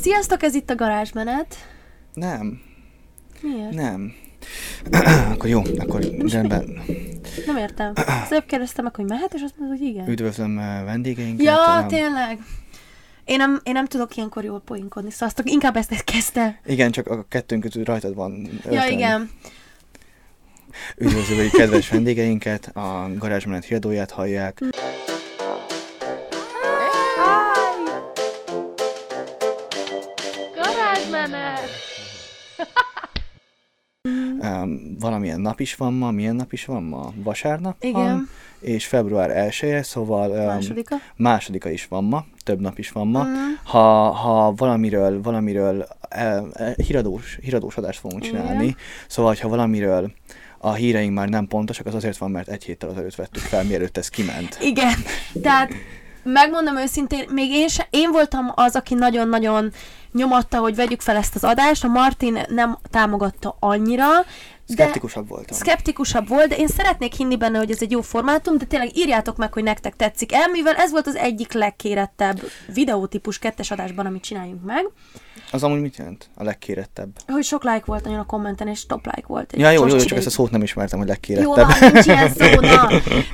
Sziasztok, ez itt a garázsmenet. Nem, Miért? nem. akkor jó, akkor rendben. Nem értem. Az előbb kérdeztem meg, hogy mehet, és azt mondod, hogy igen. Üdvözlöm eh, vendégeinket. Ja, Em, tényleg. Én nem, én nem tudok ilyenkor jól poénkodni, szóval azt inkább ezt kezdte. Igen, csak a kettőnk közül rajtad van. Ja, ötven. igen. Üdvözlőjük kedves vendégeinket, a garázsmenet híradóját hallják. Um, valamilyen nap is van ma, milyen nap is van ma? Vasárnap Igen. van, és február 1 szóval um, Másodika. másodika is van ma, több nap is van ma. Mm. Ha, ha valamiről, valamiről eh, eh, híradós, híradós adást fogunk Igen. csinálni, szóval ha valamiről a híreink már nem pontosak, az azért van, mert egy héttel azelőtt vettük fel, mielőtt ez kiment. Igen. Tehát megmondom őszintén, még én, se, én voltam az, aki nagyon-nagyon nyomatta, hogy vegyük fel ezt az adást. A Martin nem támogatta annyira, Szkeptikusabb voltam. szkeptikusabb volt, de én szeretnék hinni benne, hogy ez egy jó formátum, de tényleg írjátok meg, hogy nektek tetszik el, mivel ez volt az egyik legkérettebb videótípus kettes adásban, amit csináljunk meg, Az amúgy mit jelent? A legkérettebb. hogy sok like volt nagyon a kommenten, és top like volt. Ja, jó, jó, csak ezt a szót nem ismertem, hogy Jó, legkérettebb. van, nincs ilyen szó, na.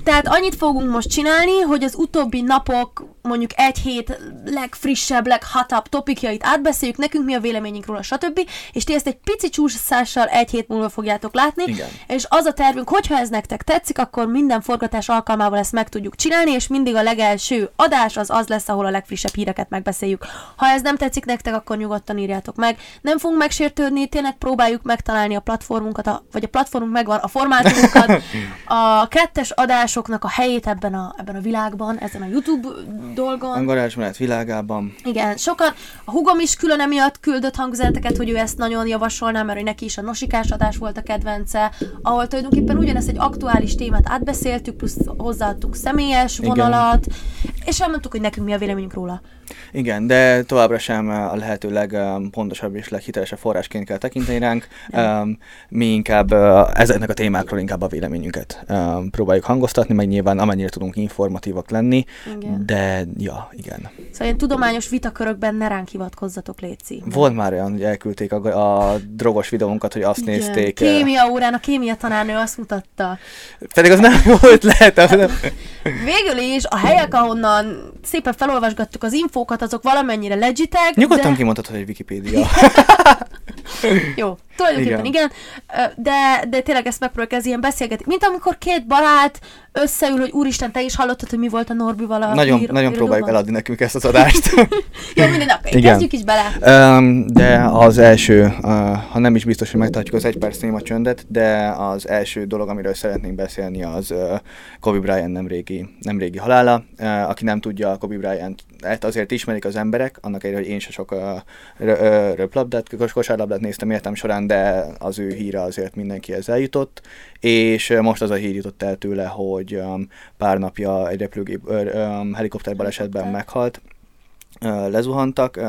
Tehát annyit fogunk most csinálni, hogy az utóbbi napok, mondjuk egy hét legfrissebb, leghatabb topikjait átbeszéljük, nekünk mi a véleményünk róla, stb. És ti ezt egy pici csúszással egy hét múlva fogjátok látni. Igen. És az a tervünk, hogyha ez nektek tetszik, akkor minden forgatás alkalmával ezt meg tudjuk csinálni, és mindig a legelső adás az az lesz, ahol a legfrissebb híreket megbeszéljük. Ha ez nem tetszik nektek, akkor nyugodtan írjátok meg. Nem fogunk megsértődni, tényleg próbáljuk megtalálni a platformunkat, a, vagy a platformunk megvan, a formátumunkat, a kettes adásoknak a helyét ebben a, ebben a világban, ezen a YouTube dolgon. garázsmenet világában. Igen, sokan, a hugom is külön emiatt küldött hangüzeneteket, hogy ő ezt nagyon javasolná, mert neki is a nosikás adás volt a kedvence, ahol tulajdonképpen ugyanezt egy aktuális témát átbeszéltük, plusz hozzáadtunk személyes Igen. vonalat, és elmondtuk, hogy nekünk mi a véleményünk róla. Igen, de továbbra sem a lehető legpontosabb és leghitelesebb forrásként kell tekinteni ránk. Um, mi inkább uh, ezeknek a témákról inkább a véleményünket um, próbáljuk hangoztatni, meg nyilván amennyire tudunk informatívak lenni, Igen. de ja, igen. Szóval ilyen tudományos vitakörökben ne ránk hivatkozzatok, Léci. Volt már olyan, hogy elküldték a, a drogos videónkat, hogy azt Igen. nézték. eh, Kémia órán a kémia tanárnő azt mutatta. Pedig az nem volt lehet. Az nem... Végül is a helyek, ahonnan szépen felolvasgattuk az infókat, azok valamennyire legitek, Nyugodtan de... Total Wikipedia. Tulajdonképpen igen. igen, de, de tényleg ezt megpróbáljuk ez ilyen beszélgetni. Mint amikor két barát összeül, hogy úristen, te is hallottad, hogy mi volt a Norbival a nagyon, ír- nagyon próbáljuk eladni nekünk ezt az adást. Jó, minden nap. Igen. Kezdjük is bele. Um, de az első, uh, ha nem is biztos, hogy megtartjuk az egy perc néma csöndet, de az első dolog, amiről szeretnénk beszélni, az uh, Kobe Bryant nemrégi, nemrégi halála. Uh, aki nem tudja, Kobe Bryant hát azért ismerik az emberek, annak ellenére, hogy én se sok uh, röplabdát, kos- kosárlabdát néztem életem során, de az ő híre azért mindenkihez eljutott, és most az a hír jutott el tőle, hogy um, pár napja egy repülőgép, um, helikopter balesetben meghalt, lezuhantak,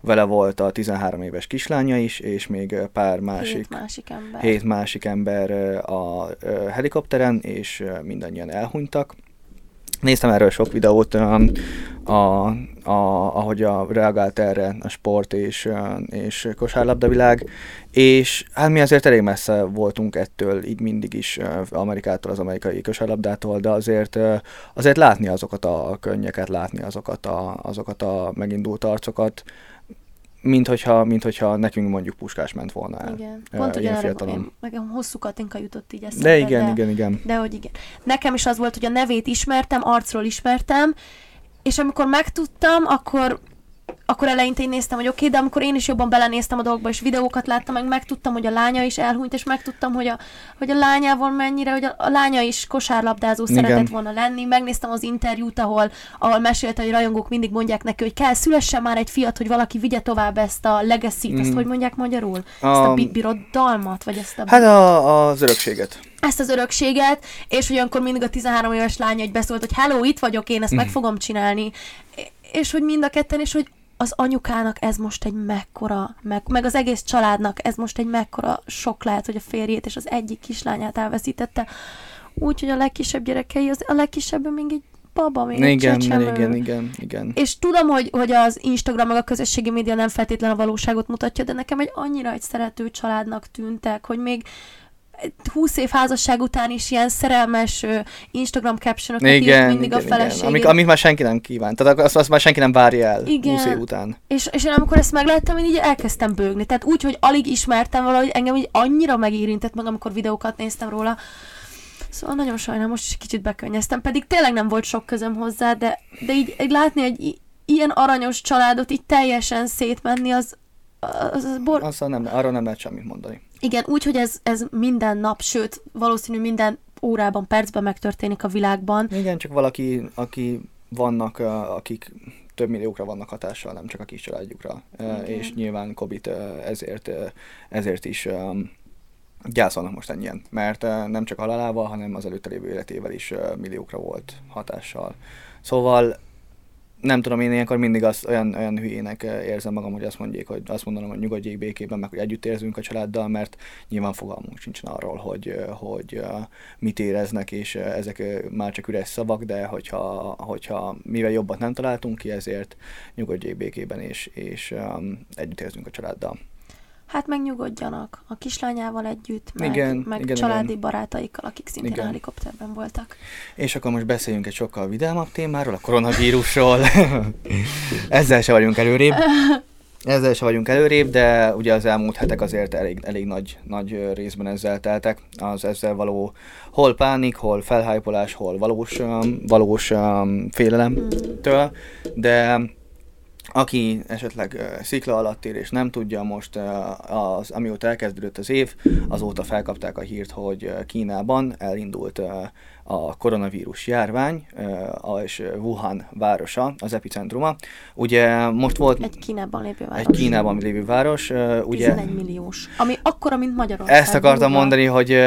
vele volt a 13 éves kislánya is, és még pár másik, Hét másik ember. hét másik ember a helikopteren, és mindannyian elhunytak. Néztem erről sok videót, a, a, ahogy a, reagált erre a sport és, és kosárlabdavilág, és hát mi azért elég messze voltunk ettől, így mindig is Amerikától, az amerikai kosárlabdától, de azért, azért látni azokat a könnyeket, látni azokat a, azokat a megindult arcokat, mint hogyha, mint hogyha nekünk mondjuk puskás ment volna el. Igen. Pont fiatalon. én, nekem hosszú Katinka jutott így eszembe. De igen, igen, igen. De hogy igen. Nekem is az volt, hogy a nevét ismertem, arcról ismertem, és amikor megtudtam, akkor akkor eleinte én néztem, hogy oké, okay, de amikor én is jobban belenéztem a dolgokba, és videókat láttam, meg megtudtam, hogy a lánya is elhunyt, és megtudtam, hogy a, hogy a lányával mennyire, hogy a, a lánya is kosárlabdázó Igen. szeretett volna lenni. Megnéztem az interjút, ahol, ahol mesélte, hogy rajongók mindig mondják neki, hogy kell, szülessen már egy fiat, hogy valaki vigye tovább ezt a legacy-t, ezt Mm. hogy mondják magyarul? Ezt a Um, bi- birodalmat, vagy ezt a... Hát a, az örökséget. ezt az örökséget, és hogy olyankor mindig a 13 éves lánya egy beszólt, hogy hello, itt vagyok, én ezt meg fogom csinálni. És hogy mind a ketten, és hogy az anyukának ez most egy mekkora, meg, meg az egész családnak ez most egy mekkora sok lehet, hogy a férjét és az egyik kislányát elveszítette. Úgyhogy a legkisebb gyerekei, az, a legkisebb még egy baba, még Igen, egy igen, igen, igen. És tudom, hogy, hogy az Instagram meg a közösségi média nem feltétlen a valóságot mutatja, de nekem egy annyira egy szerető családnak tűntek, hogy még 20 év házasság után is ilyen szerelmes Instagram captionokat írt Igen, mindig igen, a feleségé. igen. Amik, amit már senki nem kíván. Tehát azt, azt már senki nem várja el Igen. 20 év után. És, és én amikor ezt megláttam, én így elkezdtem bőgni. Tehát úgy, hogy alig ismertem valahogy, engem így annyira megérintett meg, amikor videókat néztem róla. Szóval nagyon sajnálom, most is kicsit bekönnyeztem, pedig tényleg nem volt sok közöm hozzá, de, de így, így látni egy ilyen aranyos családot így teljesen szétmenni, az, az, az bor... Aztán nem, arról nem lehet semmit mondani. Igen, úgy, hogy ez, ez minden nap, sőt, valószínű minden órában, percben megtörténik a világban. Igen, csak valaki, aki vannak, akik több milliókra vannak hatással, nem csak a kis családjukra. Igen. és nyilván Kobit ezért, ezért is gyászolnak most ennyien, mert nem csak halálával, hanem az előtte lévő életével is milliókra volt hatással. Szóval nem tudom, én ilyenkor mindig azt olyan, olyan hülyének érzem magam, hogy azt mondják, hogy azt mondanom, hogy nyugodjék békében, meg hogy együtt érzünk a családdal, mert nyilván fogalmunk sincsen arról, hogy, hogy mit éreznek, és ezek már csak üres szavak, de hogyha, hogyha mivel jobbat nem találtunk ki, ezért nyugodjék békében, és, és együtt érzünk a családdal. Hát megnyugodjanak a kislányával együtt, meg, Igen, meg igen, családi igen. barátaikkal, akik szintén Igen. helikopterben voltak. És akkor most beszéljünk egy sokkal vidámabb témáról, a koronavírusról. Ezzel se vagyunk előrébb. Ezzel se vagyunk előrébb, de ugye az elmúlt hetek azért elég, elég nagy, nagy részben ezzel teltek. Az ezzel való hol pánik, hol felhájpolás, hol valós, valós félelemtől, de aki esetleg uh, szikla alatt él és nem tudja, most uh, az, amióta elkezdődött az év, azóta felkapták a hírt, hogy Kínában elindult a koronavírus járvány, és Wuhan városa, az epicentruma. Ugye most volt Egy Kínában lévő város. egy Kínában lévő város, ugye 11 milliós. Ami akkora, mint Magyarország. ezt akartam durva. mondani, hogy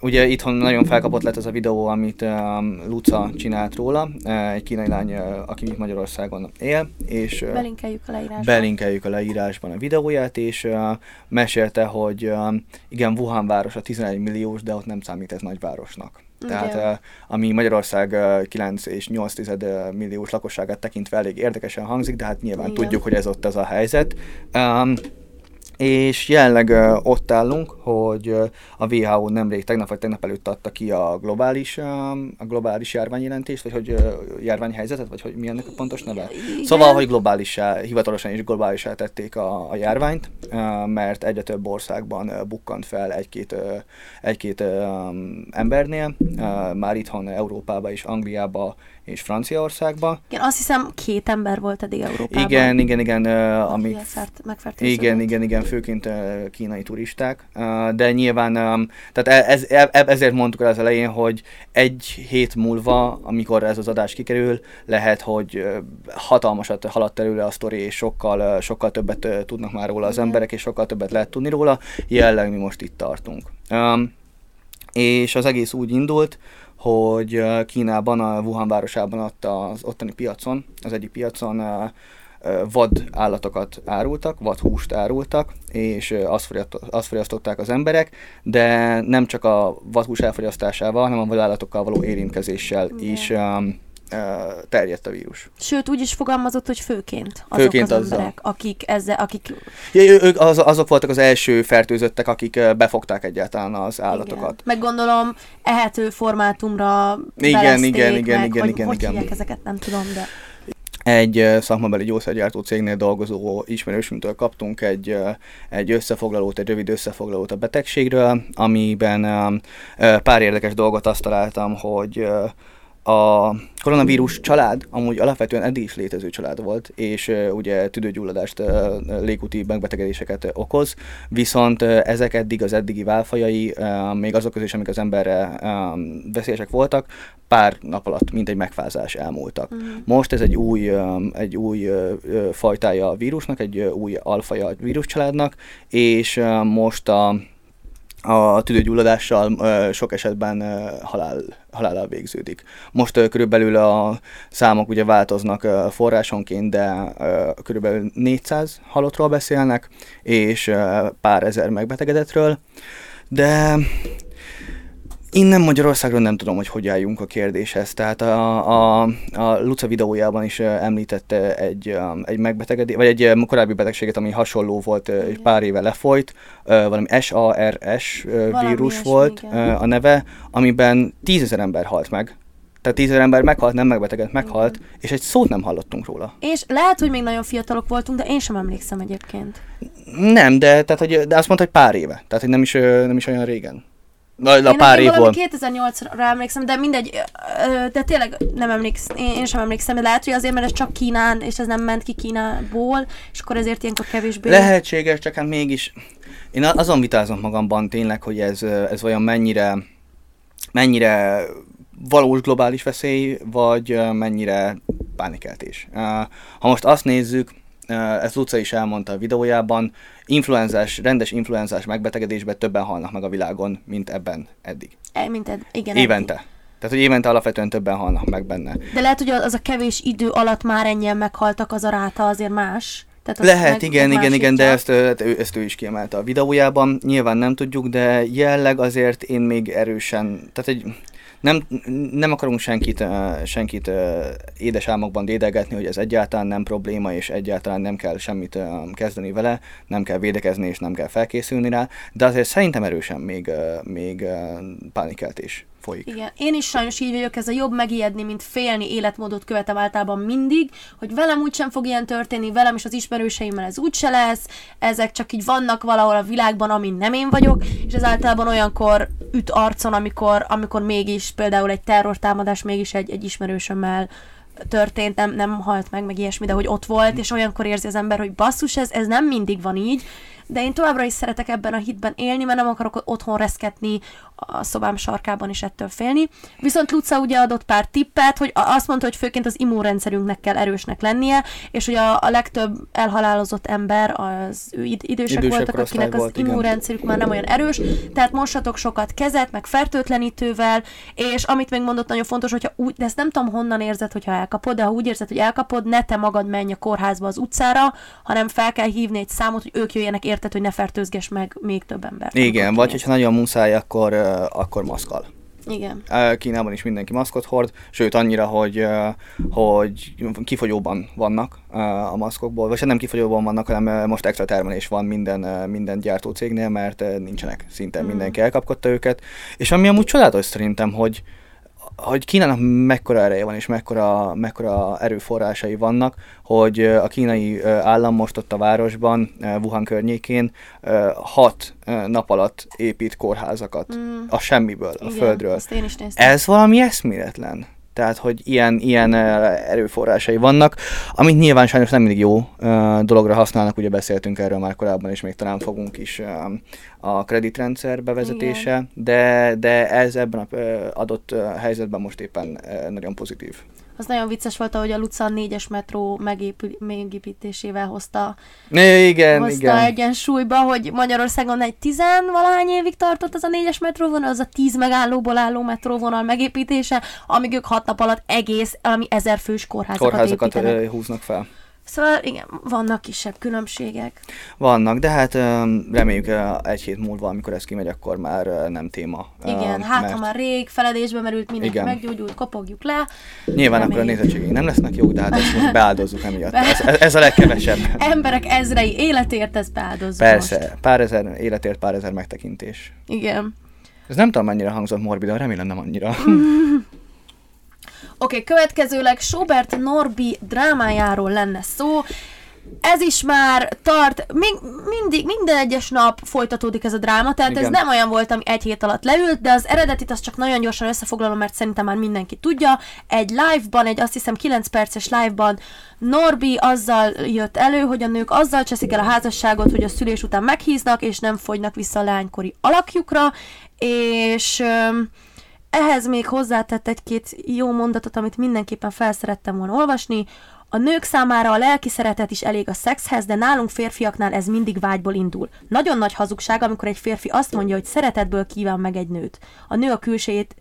ugye itthon nagyon felkapott lett az a videó, amit Luca csinált róla, egy kínai lány, aki itt Magyarországon él, és Belinkeljük a leírásba. belinkeljük a leírásban a videóját, és mesélte, hogy igen, Wuhan város a 11 milliós, de ott nem számít ez nagyvárosnak. Tehát Igen. ö, ami Magyarország ö, 9 és 8 tized ö, milliós lakosságát tekintve elég érdekesen hangzik, de hát nyilván Igen. tudjuk, hogy ez ott az a helyzet. Um, és jelenleg ott állunk, hogy a WHO nemrég tegnap vagy tegnap előtt adta ki a globális, a globális járványjelentést, vagy hogy járványhelyzetet, vagy hogy mi ennek a pontos neve? Igen. Szóval, hogy globálissá, hivatalosan is globálisá tették a, a járványt, mert egyre több országban bukkant fel egy-két, egy-két embernél, már itthon Európába és Angliába és Franciaországba. Igen, azt hiszem két ember volt eddig Európában. Igen, igen, igen, elfárt- megfertőződött. igen, igen, igen, főként ö, kínai turisták, Ö, de nyilván, öm, tehát e- ez, e- e- ezért mondtuk el az elején, hogy egy hét múlva, amikor ez az adás kikerül, lehet, hogy hatalmasat haladt előle a sztori, és sokkal, sokkal többet tudnak már róla az Igen. emberek, és sokkal többet lehet tudni róla, jelenleg mi most itt tartunk. Um, és az egész úgy indult, hogy Kínában, a Wuhan városában ott az ottani piacon, az egyik piacon vad állatokat árultak, vad húst árultak, és azt, fogyasztották az emberek, de nem csak a vadhús elfogyasztásával, hanem a vadállatokkal való érintkezéssel Igen. is um, terjedt a vírus. Sőt, úgy is fogalmazott, hogy főként azok Főként az azzal. emberek, akik ezzel, akik Ja, ők az, azok voltak az első fertőzöttek, akik befogták egyáltalán az állatokat. Igen. Meg gondolom, ehető formátumra Igen, igen, igen, meg, igen, hogy, igen, hogy igen. hívják ezeket, nem tudom, de egy szakmabeli gyógyszergyártó cégnél dolgozó ismerősünktől kaptunk egy, egy összefoglalót, egy rövid összefoglalót a betegségről, amiben pár érdekes dolgot azt találtam, hogy a koronavírus család amúgy alapvetően eddig is létező család volt, és ugye tüdőgyulladást, ö, légúti megbetegedéseket okoz, viszont ezek eddig az eddigi válfajai, még azok is, amik az emberre ö, veszélyesek voltak, pár nap alatt, mint egy megfázás elmúltak. Mhm. Most ez egy új, egy új fajtája a vírusnak, egy új alfaja a víruscsaládnak, és most a, a tüdőgyulladással sok esetben halál, halállal végződik. Most körülbelül a számok ugye változnak forrásonként, de körülbelül 400 halottról beszélnek, és pár ezer megbetegedetről, de Innen Magyarországról nem tudom, hogy hogy álljunk a kérdéshez. Tehát a, a, a Luca videójában is említette egy, egy megbetegedés, vagy egy korábbi betegséget, ami hasonló volt, és pár éve lefolyt, valami SARS vírus volt igen. a neve, amiben tízezer ember halt meg. Tehát tízezer ember meghalt, nem megbetegedett, meghalt, Igen. és egy szót nem hallottunk róla. És lehet, hogy még nagyon fiatalok voltunk, de én sem emlékszem egyébként. Nem, de, tehát, hogy, de azt mondta, hogy pár éve. Tehát, hogy nem is, nem is olyan régen. Na, a pár év volt. 2008-ra emlékszem, de mindegy, de tényleg nem emlékszem, én, én sem emlékszem, de lehet, hogy azért, mert ez csak Kínán, és ez nem ment ki Kínából, és akkor ezért ilyenkor kevésbé... Lehetséges, csak hát mégis, én azon vitázom magamban tényleg, hogy ez, ez olyan mennyire, mennyire valós globális veszély, vagy mennyire pánikeltés. Ha most azt nézzük, ezt Luca is elmondta a videójában, influenzás, rendes influenzás megbetegedésben többen halnak meg a világon, mint ebben eddig. E, mint ed- igen, Évente. Eddig. Tehát, hogy évente alapvetően többen halnak meg benne. De lehet, hogy az a kevés idő alatt már ennyien meghaltak, az a ráta azért más. Tehát Lehet, meg, igen, igen, igen, de ezt, ezt ő is kiemelte a videójában. Nyilván nem tudjuk, de jelleg azért én még erősen, tehát egy nem, nem akarunk senkit, senkit édes álmokban dédelgetni, hogy ez egyáltalán nem probléma, és egyáltalán nem kell semmit kezdeni vele, nem kell védekezni, és nem kell felkészülni rá, de azért szerintem erősen még, még pánikeltés folyik. Igen, én is sajnos így vagyok, ez a jobb megijedni, mint félni életmódot követem általában mindig, hogy velem úgysem fog ilyen történni, velem és az ismerőseimmel ez úgyse lesz, ezek csak így vannak valahol a világban, amin nem én vagyok, és ez általában olyankor üt arcon, amikor, amikor mégis például egy terrortámadás mégis egy, egy ismerősömmel történt, nem, nem halt meg, meg ilyesmi, de hogy ott volt, és olyankor érzi az ember, hogy basszus, ez, ez nem mindig van így, de én továbbra is szeretek ebben a hitben élni, mert nem akarok otthon reszketni a szobám sarkában is ettől félni. Viszont Luca ugye adott pár tippet, hogy azt mondta, hogy főként az immunrendszerünknek kell erősnek lennie, és hogy a, a legtöbb elhalálozott ember az ő id- idősek, idősek voltak, akinek volt, az immunrendszerük már nem olyan erős, tehát mosatok sokat kezet, meg fertőtlenítővel, és amit még mondott nagyon fontos, hogyha úgy, de ezt nem tudom honnan érzed, hogyha elkapod, de ha úgy érzed, hogy elkapod, ne te magad menj a kórházba az utcára, hanem fel kell hívni egy számot, hogy ők jöjjenek érted, hogy ne fertőzges meg még több ember. Igen, vagy hogyha nagyon muszáj, akkor akkor maszkal. Igen. Kínában is mindenki maszkot hord, sőt annyira, hogy, hogy kifogyóban vannak a maszkokból, vagy hát nem kifogyóban vannak, hanem most extra termelés van minden, minden gyártócégnél, mert nincsenek, szinte mm. mindenki elkapkodta őket. És ami amúgy csodálatos szerintem, hogy, hogy Kínának mekkora ereje van, és mekkora, mekkora erőforrásai vannak, hogy a kínai állam most ott a városban, Wuhan környékén hat nap alatt épít kórházakat mm. a semmiből, a Igen, földről. Ez valami eszméletlen. Tehát, hogy ilyen, ilyen erőforrásai vannak, amit nyilván sajnos nem mindig jó dologra használnak, ugye beszéltünk erről már korábban, és még talán fogunk is a kreditrendszer bevezetése, de, de ez ebben a adott helyzetben most éppen nagyon pozitív az nagyon vicces volt, ahogy a Luca négyes metró megépítésével hozta, igen, hozta igen. egyensúlyba, hogy Magyarországon egy tizenvalahány évig tartott az a négyes metróvonal, az a tíz megállóból álló metróvonal megépítése, amíg ők hat nap alatt egész, ami ezer fős kórházakat, kórházakat építenek. húznak fel. Szóval igen, vannak kisebb különbségek. Vannak, de hát reméljük egy hét múlva, amikor ez kimegy, akkor már nem téma. Igen, hát mert... ha már rég feledésbe merült, mindenki igen. meggyógyult, kopogjuk le. Nyilván akkor a nézettségünk nem lesznek jók, de hát ezt most beáldozzuk emiatt. Ez, ez a legkevesebb. Emberek ezrei életért ezt beáldozzuk Persze, most. pár ezer életért, pár ezer megtekintés. Igen. Ez nem tudom mennyire hangzott morbidan, remélem nem annyira. Oké, okay, következőleg Sobert Norbi drámájáról lenne szó. Ez is már tart, még mindig, minden egyes nap folytatódik ez a dráma, tehát Igen. ez nem olyan volt, ami egy hét alatt leült, de az eredetit azt csak nagyon gyorsan összefoglalom, mert szerintem már mindenki tudja. Egy live-ban, egy azt hiszem 9 perces live-ban Norbi azzal jött elő, hogy a nők azzal cseszik el a házasságot, hogy a szülés után meghíznak, és nem fogynak vissza a lánykori alakjukra, és ehhez még hozzátett egy-két jó mondatot, amit mindenképpen felszerettem volna olvasni. A nők számára a lelki szeretet is elég a szexhez, de nálunk férfiaknál ez mindig vágyból indul. Nagyon nagy hazugság, amikor egy férfi azt mondja, hogy szeretetből kíván meg egy nőt. A nő a külsejét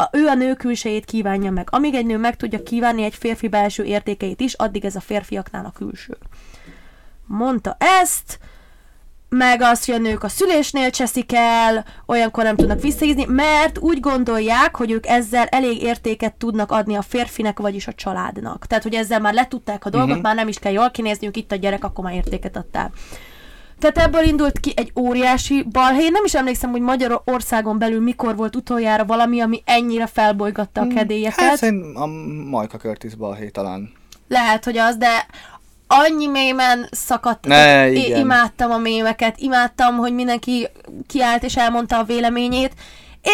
a, ő a nő külsejét kívánja meg. Amíg egy nő meg tudja kívánni egy férfi belső értékeit is, addig ez a férfiaknál a külső. Mondta ezt, meg az, hogy a nők a szülésnél cseszik el, olyankor nem tudnak visszahízni, mert úgy gondolják, hogy ők ezzel elég értéket tudnak adni a férfinek, vagyis a családnak. Tehát, hogy ezzel már letudták a dolgot, uh-huh. már nem is kell jól kinézniük, itt a gyerek, akkor már értéket adtál. Tehát ebből indult ki egy óriási balhé. Én nem is emlékszem, hogy Magyarországon belül mikor volt utoljára valami, ami ennyire felbolygatta a hmm, kedélyeket. Hát szerintem a Majka Curtis balhé talán. Lehet, hogy az, de annyi mémen szakadt. Ne, igen. Imádtam a mémeket, imádtam, hogy mindenki kiállt és elmondta a véleményét.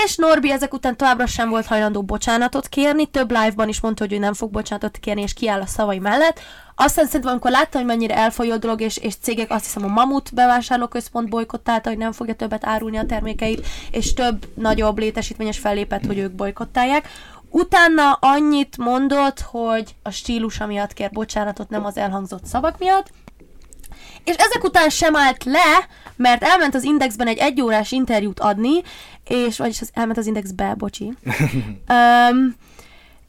És Norbi ezek után továbbra sem volt hajlandó bocsánatot kérni, több live-ban is mondta, hogy ő nem fog bocsánatot kérni, és kiáll a szavai mellett. Aztán szerintem, amikor láttam, hogy mennyire elfolyó dolog, és, és cégek azt hiszem a Mamut bevásárlóközpont bolykottálta, hogy nem fogja többet árulni a termékeit, és több nagyobb létesítményes fellépett, hogy ők bolykottálják. Utána annyit mondott, hogy a stílusa miatt kér bocsánatot, nem az elhangzott szavak miatt, és ezek után sem állt le, mert elment az Indexben egy egyórás interjút adni, és vagyis az, elment az Indexbe, bocsi. um,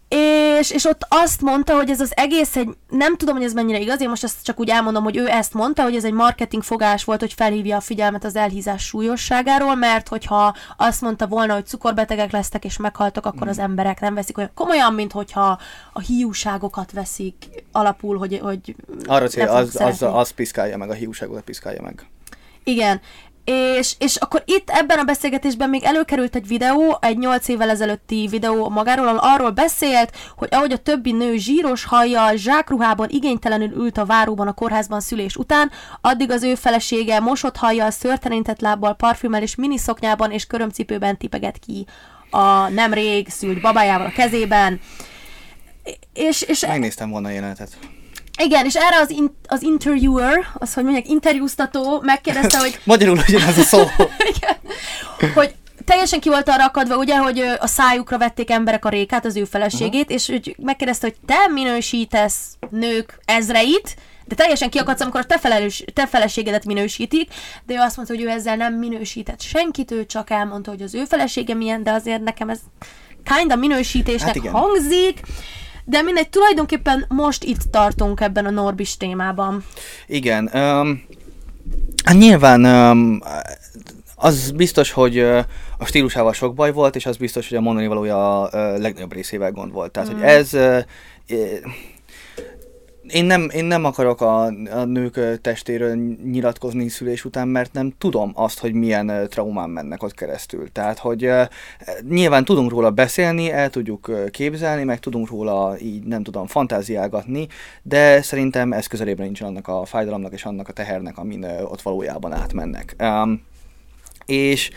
és, és ott azt mondta, hogy ez az egész egy, nem tudom, hogy ez mennyire igaz, én most ezt csak úgy elmondom, hogy ő ezt mondta, hogy ez egy marketing fogás volt, hogy felhívja a figyelmet az elhízás súlyosságáról, mert hogyha azt mondta volna, hogy cukorbetegek lesztek és meghaltak, akkor az mm. emberek nem veszik olyan komolyan, mint hogyha a hiúságokat veszik alapul, hogy, hogy Arra cél, az, az, az piszkálja meg, a hiúságokat piszkálja meg. Igen, és, és akkor itt ebben a beszélgetésben még előkerült egy videó, egy 8 évvel ezelőtti videó magáról, arról beszélt, hogy ahogy a többi nő zsíros hajjal, zsákruhában igénytelenül ült a váróban a kórházban szülés után, addig az ő felesége mosott hajjal, szörtelenített lábbal, parfümmel és miniszoknyában és körömcipőben tipeget ki a nemrég szült babájával a kezében. És, és Megnéztem volna a jelenetet. Igen, és erre az, in, az interviewer, az, hogy mondják, interjúztató megkérdezte, hogy... Magyarul ez a szó. Igen, hogy teljesen ki volt arra akadva, ugye, hogy a szájukra vették emberek a rékát, az ő feleségét, uh-huh. és hogy megkérdezte, hogy te minősítesz nők ezreit, de teljesen kiakadsz, amikor a te, felelős, te feleségedet minősítik, de ő azt mondta, hogy ő ezzel nem minősített senkit, ő csak elmondta, hogy az ő felesége milyen, de azért nekem ez kinda minősítésnek hát hangzik. De mindegy, tulajdonképpen most itt tartunk ebben a Norbis témában. Igen. Um, hát nyilván um, az biztos, hogy a stílusával sok baj volt, és az biztos, hogy a mondani valója a legnagyobb részével gond volt. Tehát, mm. hogy ez én nem, én nem akarok a, a nők testéről nyilatkozni szülés után, mert nem tudom azt, hogy milyen traumán mennek ott keresztül. Tehát, hogy nyilván tudunk róla beszélni, el tudjuk képzelni, meg tudunk róla így, nem tudom, fantáziálgatni, de szerintem ez közelében nincs annak a fájdalomnak és annak a tehernek, amin ott valójában átmennek. Um, és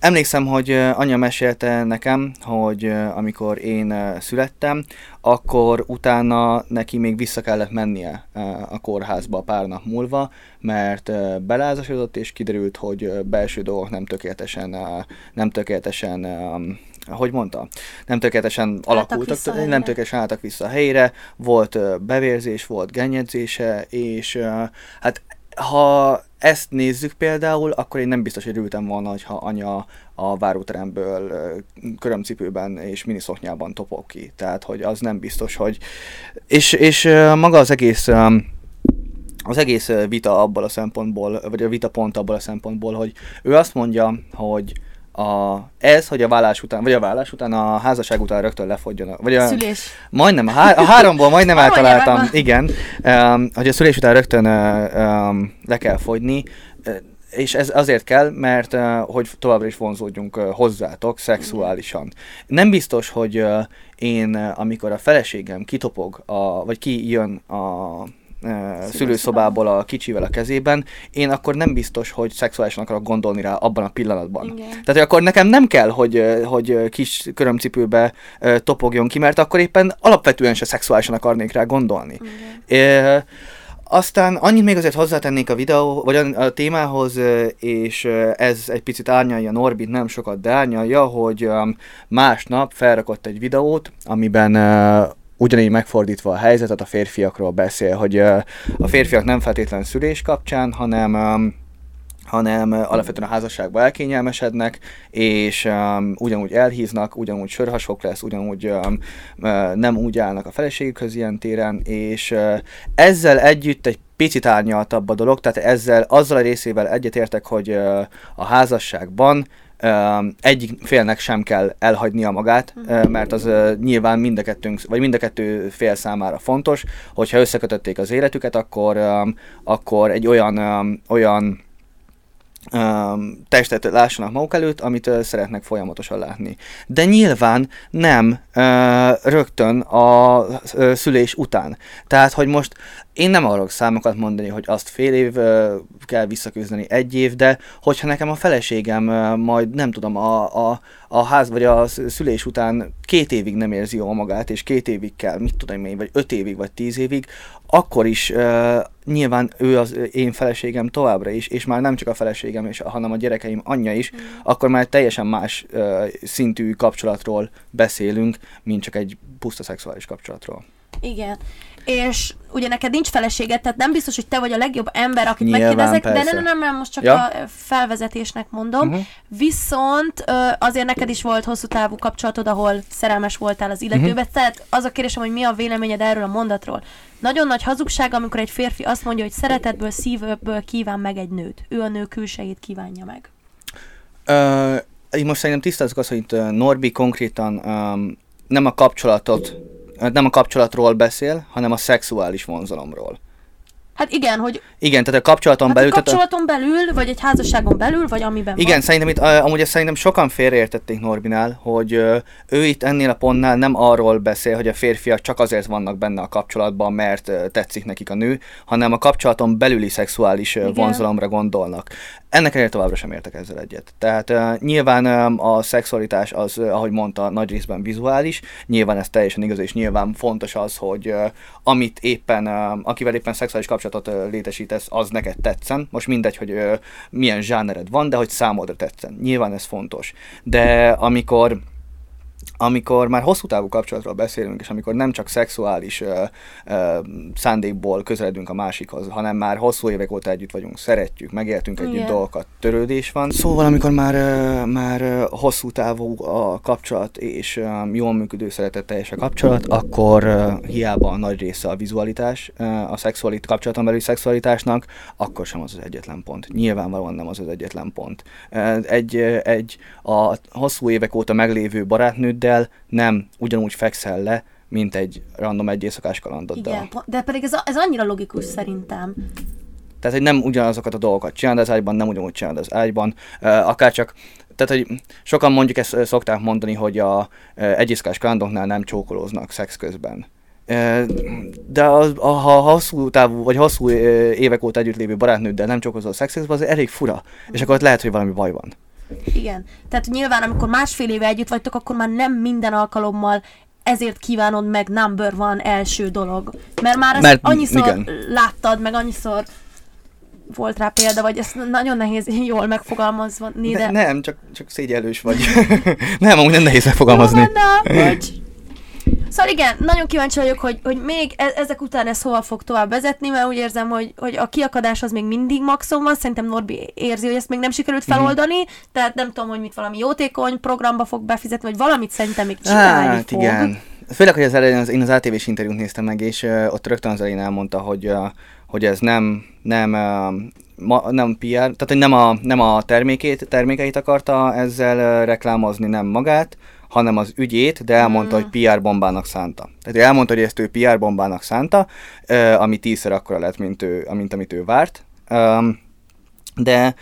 Emlékszem, hogy anya mesélte nekem, hogy amikor én születtem, akkor utána neki még vissza kellett mennie a kórházba pár nap múlva, mert belázasodott, és kiderült, hogy belső dolgok nem tökéletesen, nem tökéletesen hogy mondta, nem tökéletesen alakultak, nem tökéletesen álltak vissza a helyre, volt bevérzés, volt gennyedzése, és hát ha ezt nézzük például, akkor én nem biztos, hogy ültem volna, ha anya a váróteremből körömcipőben és miniszoknyában topog ki. Tehát, hogy az nem biztos, hogy... És, és maga az egész az egész vita abból a szempontból, vagy a vita pont abból a szempontból, hogy ő azt mondja, hogy a, ez, hogy a vállás után, vagy a vállás után, a házasság után rögtön lefogjon. Vagy a, szülés. Majdnem, a, há, a háromból majdnem eltaláltam, igen, um, hogy a szülés után rögtön um, le kell fogyni, és ez azért kell, mert hogy továbbra is vonzódjunk hozzátok szexuálisan. Nem biztos, hogy én, amikor a feleségem kitopog, a, vagy kijön a szülőszobából a kicsivel a kezében, én akkor nem biztos, hogy szexuálisan akarok gondolni rá abban a pillanatban. Igen. Tehát hogy akkor nekem nem kell, hogy, hogy kis körömcipőbe topogjon ki, mert akkor éppen alapvetően se szexuálisan akarnék rá gondolni. Igen. Aztán annyit még azért hozzátennék a videó, vagy a, a témához, és ez egy picit árnyalja Norbit, nem sokat, de árnyalja, hogy másnap felrakott egy videót, amiben ugyanígy megfordítva a helyzetet, a férfiakról beszél, hogy a férfiak nem feltétlen szülés kapcsán, hanem hanem alapvetően a házasságba elkényelmesednek, és um, ugyanúgy elhíznak, ugyanúgy sörhasok lesz, ugyanúgy um, nem úgy állnak a feleségükhöz ilyen téren, és uh, ezzel együtt egy picit árnyaltabb a dolog, tehát ezzel, azzal a részével egyetértek, hogy uh, a házasságban egyik félnek sem kell elhagynia magát, mert az nyilván mind a, kettőnk, vagy mind a kettő fél számára fontos, hogyha összekötötték az életüket, akkor, akkor egy olyan, olyan um, testet lássanak maguk előtt, amit uh, szeretnek folyamatosan látni. De nyilván nem rögtön a uh, szülés után. Tehát, hogy most én nem akarok számokat mondani, hogy azt fél év kell visszaküzdeni, egy év, de hogyha nekem a feleségem majd nem tudom, a, a, a ház vagy a szülés után két évig nem érzi jól magát, és két évig kell, mit tudom én, vagy öt évig, vagy tíz évig, akkor is uh, nyilván ő az én feleségem továbbra is, és már nem csak a feleségem, és, hanem a gyerekeim anyja is, mm. akkor már teljesen más uh, szintű kapcsolatról beszélünk, mint csak egy puszta szexuális kapcsolatról. Igen és ugye neked nincs feleséged, tehát nem biztos, hogy te vagy a legjobb ember, akit Nyilván, megkérdezek, persze. de nem, nem, nem, most csak ja. a felvezetésnek mondom. Uh-huh. Viszont azért neked is volt hosszú távú kapcsolatod, ahol szerelmes voltál az illetőbe, uh-huh. tehát az a kérdésem, hogy mi a véleményed erről a mondatról. Nagyon nagy hazugság, amikor egy férfi azt mondja, hogy szeretetből, szívből kíván meg egy nőt. Ő a nő külsejét kívánja meg. Uh, én most szerintem tisztázzuk azt, hogy itt Norbi konkrétan um, nem a kapcsolatot nem a kapcsolatról beszél, hanem a szexuális vonzalomról. Hát igen, hogy... Igen, tehát a kapcsolaton hát belül... A kapcsolaton belül, vagy egy házasságon belül, vagy amiben Igen, van. szerintem itt, amúgy ezt szerintem sokan félreértették Norbinál, hogy ő itt ennél a pontnál nem arról beszél, hogy a férfiak csak azért vannak benne a kapcsolatban, mert tetszik nekik a nő, hanem a kapcsolaton belüli szexuális Igen. vonzalomra gondolnak. Ennek ellenére továbbra sem értek ezzel egyet. Tehát uh, nyilván um, a szexualitás az, uh, ahogy mondta, nagy részben vizuális, nyilván ez teljesen igaz, és nyilván fontos az, hogy uh, amit éppen, uh, akivel éppen szexuális kapcsolatot létesítesz, az neked tetszen. Most mindegy, hogy milyen zsánered van, de hogy számodra tetszen. Nyilván ez fontos. De amikor amikor már hosszú távú kapcsolatról beszélünk, és amikor nem csak szexuális ö, ö, szándékból közeledünk a másikhoz, hanem már hosszú évek óta együtt vagyunk, szeretjük, megéltünk együtt Igen. dolgokat, törődés van. Szóval, amikor már, ö, már hosszú távú a kapcsolat, és ö, jól működő szeretetteljes a kapcsolat, akkor ö, hiába a nagy része a vizualitás, ö, a szexualit, kapcsolaton belül szexualitásnak, akkor sem az az egyetlen pont. Nyilvánvalóan nem az az egyetlen pont. Egy, egy a hosszú évek óta meglévő barátnőd, de nem ugyanúgy fekszel le, mint egy random egy éjszakás kalandoddal. Igen, de pedig ez, ez annyira logikus szerintem. Tehát, hogy nem ugyanazokat a dolgokat csinálod az ágyban, nem ugyanúgy csinálod az ágyban, akár csak tehát, hogy sokan mondjuk ezt szokták mondani, hogy a egyészkás kalandoknál nem csókolóznak szex közben. De az, ha hosszú távú, vagy hosszú évek óta együtt lévő barátnőddel nem csókolózol szexközben, az elég fura. És akkor ott lehet, hogy valami baj van. Igen. Tehát nyilván, amikor másfél éve együtt vagytok, akkor már nem minden alkalommal ezért kívánod meg number van első dolog. Mert már ezt Mert, annyiszor igen. láttad, meg annyiszor volt rá példa, vagy ezt nagyon nehéz jól megfogalmazva. De... Ne, nem, csak, csak szégyelős vagy. nem, amúgy nem nehéz megfogalmazni. Jó, na. Szóval igen, nagyon kíváncsi vagyok, hogy, hogy még e- ezek után ez hova fog tovább vezetni, mert úgy érzem, hogy, hogy a kiakadás az még mindig maximum van, szerintem Norbi érzi, hogy ezt még nem sikerült mhm. feloldani, mm. tehát nem tudom, hogy mit valami jótékony programba fog befizetni, vagy valamit szerintem még csinálni hát, fog. igen. Főleg, hogy az elején az, én az ATV-s interjút néztem meg, és uh, ott rögtön az elején elmondta, hogy, uh, hogy ez nem, nem, uh, ma, nem PR, tehát hogy nem a, nem a termékét, termékeit akarta ezzel reklámozni, nem magát, hanem az ügyét, de elmondta, mm. hogy PR bombának szánta. Tehát elmondta, hogy ezt ő PR bombának szánta, ami tízszer akkora lett, mint, ő, mint amit ő várt. De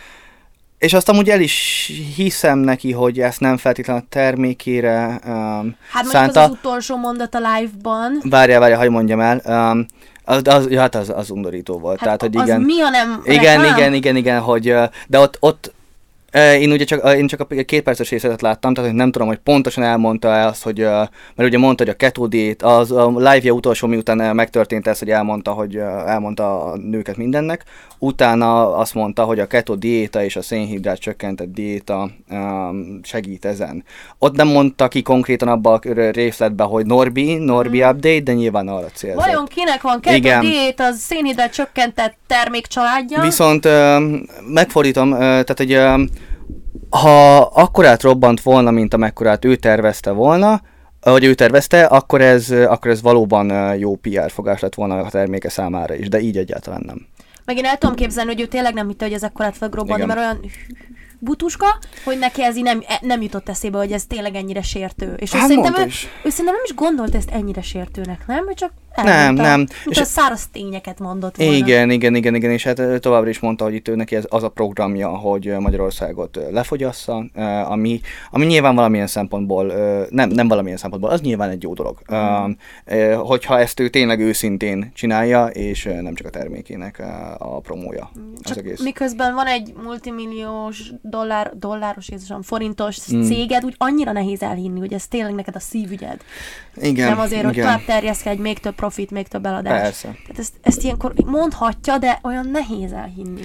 és azt amúgy el is hiszem neki, hogy ezt nem feltétlenül a termékére um, Hát szánta. az, az utolsó mondat a live-ban. Várjál, várjál, hogy mondjam el. Um, az, az, ja, hát az, az undorító volt. Hát Tehát, hogy igen, mi, ha nem igen, igen, igen, igen, hogy, de ott, ott Én ugye csak, én csak a két perces részletet láttam, tehát nem tudom, hogy pontosan elmondta azt, hogy, mert ugye mondta, hogy a keto diét, az a live-ja utolsó, miután megtörtént ez, hogy elmondta, hogy elmondta a nőket mindennek, utána azt mondta, hogy a keto diéta és a szénhidrát csökkentett diéta segít ezen. Ott nem mondta ki konkrétan abba a részletbe, hogy Norbi, Norbi hmm. update, de nyilván arra célzott. Vajon kinek van keto Igen. diéta, az szénhidrát csökkentett termékcsaládja? Viszont megfordítom, tehát hogy ha akkorát robbant volna, mint amekkorát ő tervezte volna, ahogy ő tervezte, akkor ez, akkor ez valóban jó PR fogás lett volna a terméke számára is, de így egyáltalán nem. Meg én el tudom képzelni, hogy ő tényleg nem hitte, hogy ez akkorát fog robbanni, mert olyan butuska, hogy neki ez így nem, e, nem jutott eszébe, hogy ez tényleg ennyire sértő. És hát ő, szerintem, ő, ő szerintem nem is gondolt ezt ennyire sértőnek, nem? Ő csak nem, nem. Mint és a száraz tényeket mondott volna. Igen, igen, igen, igen, és hát továbbra is mondta, hogy itt ő neki ez az a programja, hogy Magyarországot lefogyassza, ami, ami nyilván valamilyen szempontból, nem, nem valamilyen szempontból, az nyilván egy jó dolog. Mm. Hogyha ezt ő tényleg őszintén csinálja, és nem csak a termékének a promója. Csak az egész. miközben van egy multimilliós dollár, dolláros, Jézusom, forintos mm. céged, úgy annyira nehéz elhinni, hogy ez tényleg neked a szívügyed. Igen, Nem azért, igen. hogy tovább terjeszkedj még több profit, még több eladás. Persze. Tehát ezt, ezt ilyenkor mondhatja, de olyan nehéz elhinni.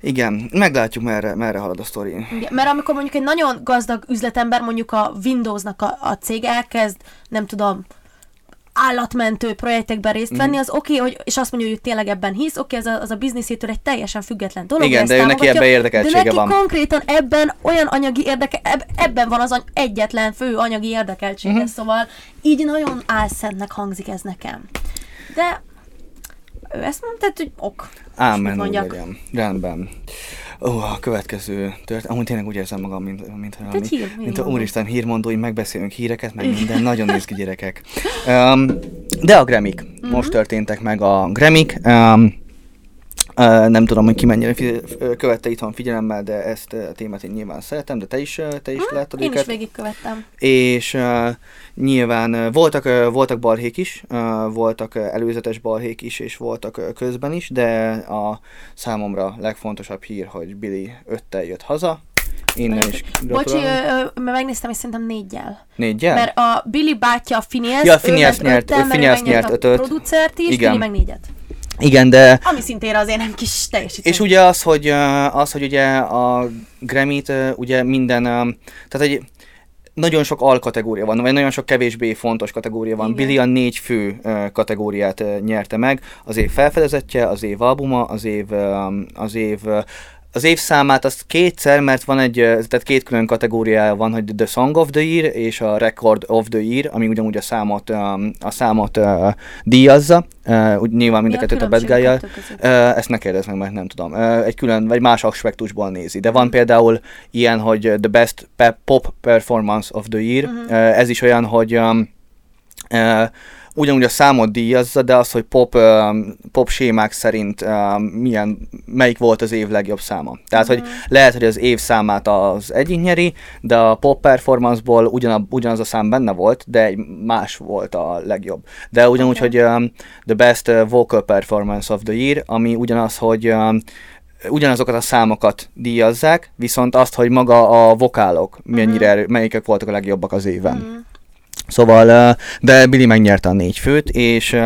Igen, meglátjuk, merre, merre halad a sztori. Igen, mert amikor mondjuk egy nagyon gazdag üzletember, mondjuk a Windowsnak a, a cég elkezd, nem tudom, állatmentő projektekben részt venni, mm. az oké, okay, hogy, és azt mondja, hogy tényleg ebben hisz, oké, okay, az a, az a bizniszétől egy teljesen független dolog. Igen, de ő neki ebben érdekeltsége de neki van. konkrétan ebben olyan anyagi érdeke, eb, ebben van az any, egyetlen fő anyagi érdekeltsége, mm-hmm. szóval így nagyon álszentnek hangzik ez nekem. De ő ezt mondta, hogy ok. Ámen, úgy legyen. Rendben. Ó, a következő tört. Amúgy tényleg úgy érzem magam, mint, mint, mint, hír, mint a úristen hírmondói, megbeszélünk híreket, meg minden, nagyon néz ki gyerekek. Um, de a Gremik. Mm-hmm. Most történtek meg a Gremik. Um, nem tudom, hogy ki mennyire fi- követte itthon figyelemmel, de ezt a témát én nyilván szeretem, de te is, te is hmm, láttad én őket. is végigkövettem. És uh, nyilván voltak, uh, voltak balhék is, uh, voltak előzetes balhék is, és voltak uh, közben is, de a számomra legfontosabb hír, hogy Billy öttel jött haza, Innen is Bocsi, ö, megnéztem, és szerintem négyel. Négyel? Mert a Billy bátyja, a Phineas, ja, Phineas nyert, öttel, Phineas nyert ötöt. A producert is, Igen. Billy meg négyet. Igen, de... Ami szintén azért nem kis teljesítmény. És ugye az, hogy, az, hogy ugye a Grammy-t ugye minden, tehát egy nagyon sok alkategória van, vagy nagyon sok kevésbé fontos kategória van. Igen. Billy a négy fő kategóriát nyerte meg. Az év felfedezetje, az év albuma, az év, az év az évszámát azt kétszer, mert van egy, tehát két külön kategóriája van, hogy The Song of the Year és a Record of the Year, ami ugyanúgy a számot, a számot díjazza, úgy nyilván mind a kettőt a uh, Ezt ne kérdezz meg, mert nem tudom. Egy külön, vagy más aspektusból nézi. De van például ilyen, hogy The Best Pop Performance of the Year. Uh-huh. Uh, ez is olyan, hogy ugyanúgy a számot díjazza, de az, hogy pop, pop sémák szerint milyen, melyik volt az év legjobb száma. Tehát, mm-hmm. hogy lehet, hogy az év számát az egyik nyeri, de a pop performanceból ugyan, ugyanaz a szám benne volt, de egy más volt a legjobb. De ugyanúgy, okay. hogy um, the best vocal performance of the year, ami ugyanaz, hogy um, ugyanazokat a számokat díjazzák, viszont azt, hogy maga a vokálok mennyire, mm-hmm. melyikek voltak a legjobbak az éven. Mm-hmm. Szóval, de Billy megnyerte a négy főt, és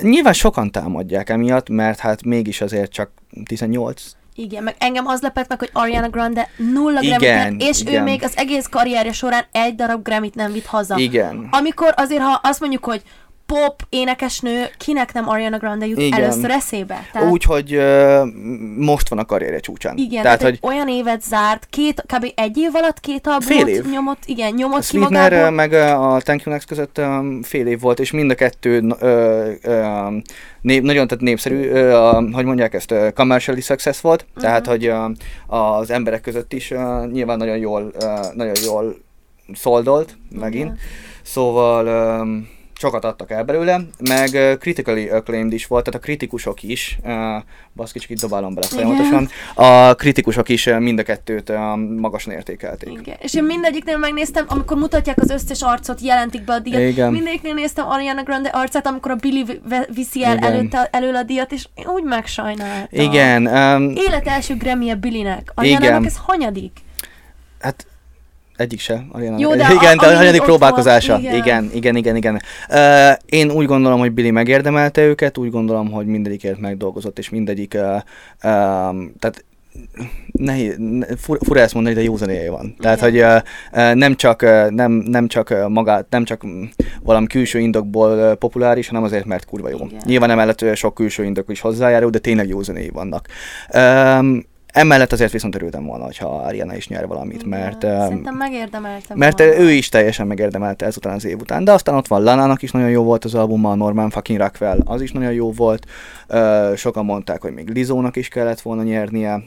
nyilván sokan támadják emiatt, mert hát mégis azért csak 18 igen, meg engem az lepett meg, hogy Ariana Grande nulla Grammy és igen. ő még az egész karrierje során egy darab Grammy-t nem vitt haza. Igen. Amikor azért, ha azt mondjuk, hogy pop énekesnő, kinek nem Ariana Grande jut igen. először eszébe? Tehát... Úgy, hogy most van a karrierje csúcsán. Igen, tehát, hogy... olyan évet zárt, két, kb. egy év alatt két albumot fél év. nyomott, igen, nyomott a ki magából. meg a Thank You Next között um, fél év volt, és mind a kettő uh, uh, nép, nagyon tehát népszerű, uh, hogy mondják ezt, uh, commercially success volt, uh-huh. tehát hogy uh, az emberek között is uh, nyilván nagyon jól, uh, nagyon jól szoldolt megint. Uh-huh. Szóval um, sokat adtak el belőle, meg uh, critically acclaimed is volt, tehát a kritikusok is, uh, baszki, csak itt dobálom bele folyamatosan, a kritikusok is uh, mind a kettőt uh, magasan értékelték. Igen. És én mindegyiknél megnéztem, amikor mutatják az összes arcot, jelentik be a díjat. Igen. Mindegyiknél néztem Ariana Grande arcát, amikor a Billy viszi el előtte, elől a díjat, és én úgy megsajnáltam. Igen. Um, Élet első Grammy-e Billynek. Ariana-nak ez hanyadik? Hát egyik se. Ariana. Jó, de igen, a, a hanyadik próbálkozása. Igen. igen, igen, igen, igen. Uh, én úgy gondolom, hogy Billy megérdemelte őket, úgy gondolom, hogy mindegyikért megdolgozott, és mindegyik, uh, uh, tehát nehéz, ne, fura, fura ezt mondani, de jó zenéje van. Tehát, hogy uh, nem csak, uh, nem, nem csak magát, nem csak valami külső indokból uh, populáris, hanem azért, mert kurva jó. Igen. Nyilván emellett sok külső indok is hozzájárul, de tényleg jó zenéi vannak. Um, Emellett azért viszont örültem volna, hogyha Ariana is nyer valamit, mert... Szerintem megérdemelte Mert volna. ő is teljesen megérdemelte ezután az év után. De aztán ott van Lanának is nagyon jó volt az albuma, Norman fucking Rockwell, az is nagyon jó volt. Sokan mondták, hogy még Lizónak is kellett volna nyernie,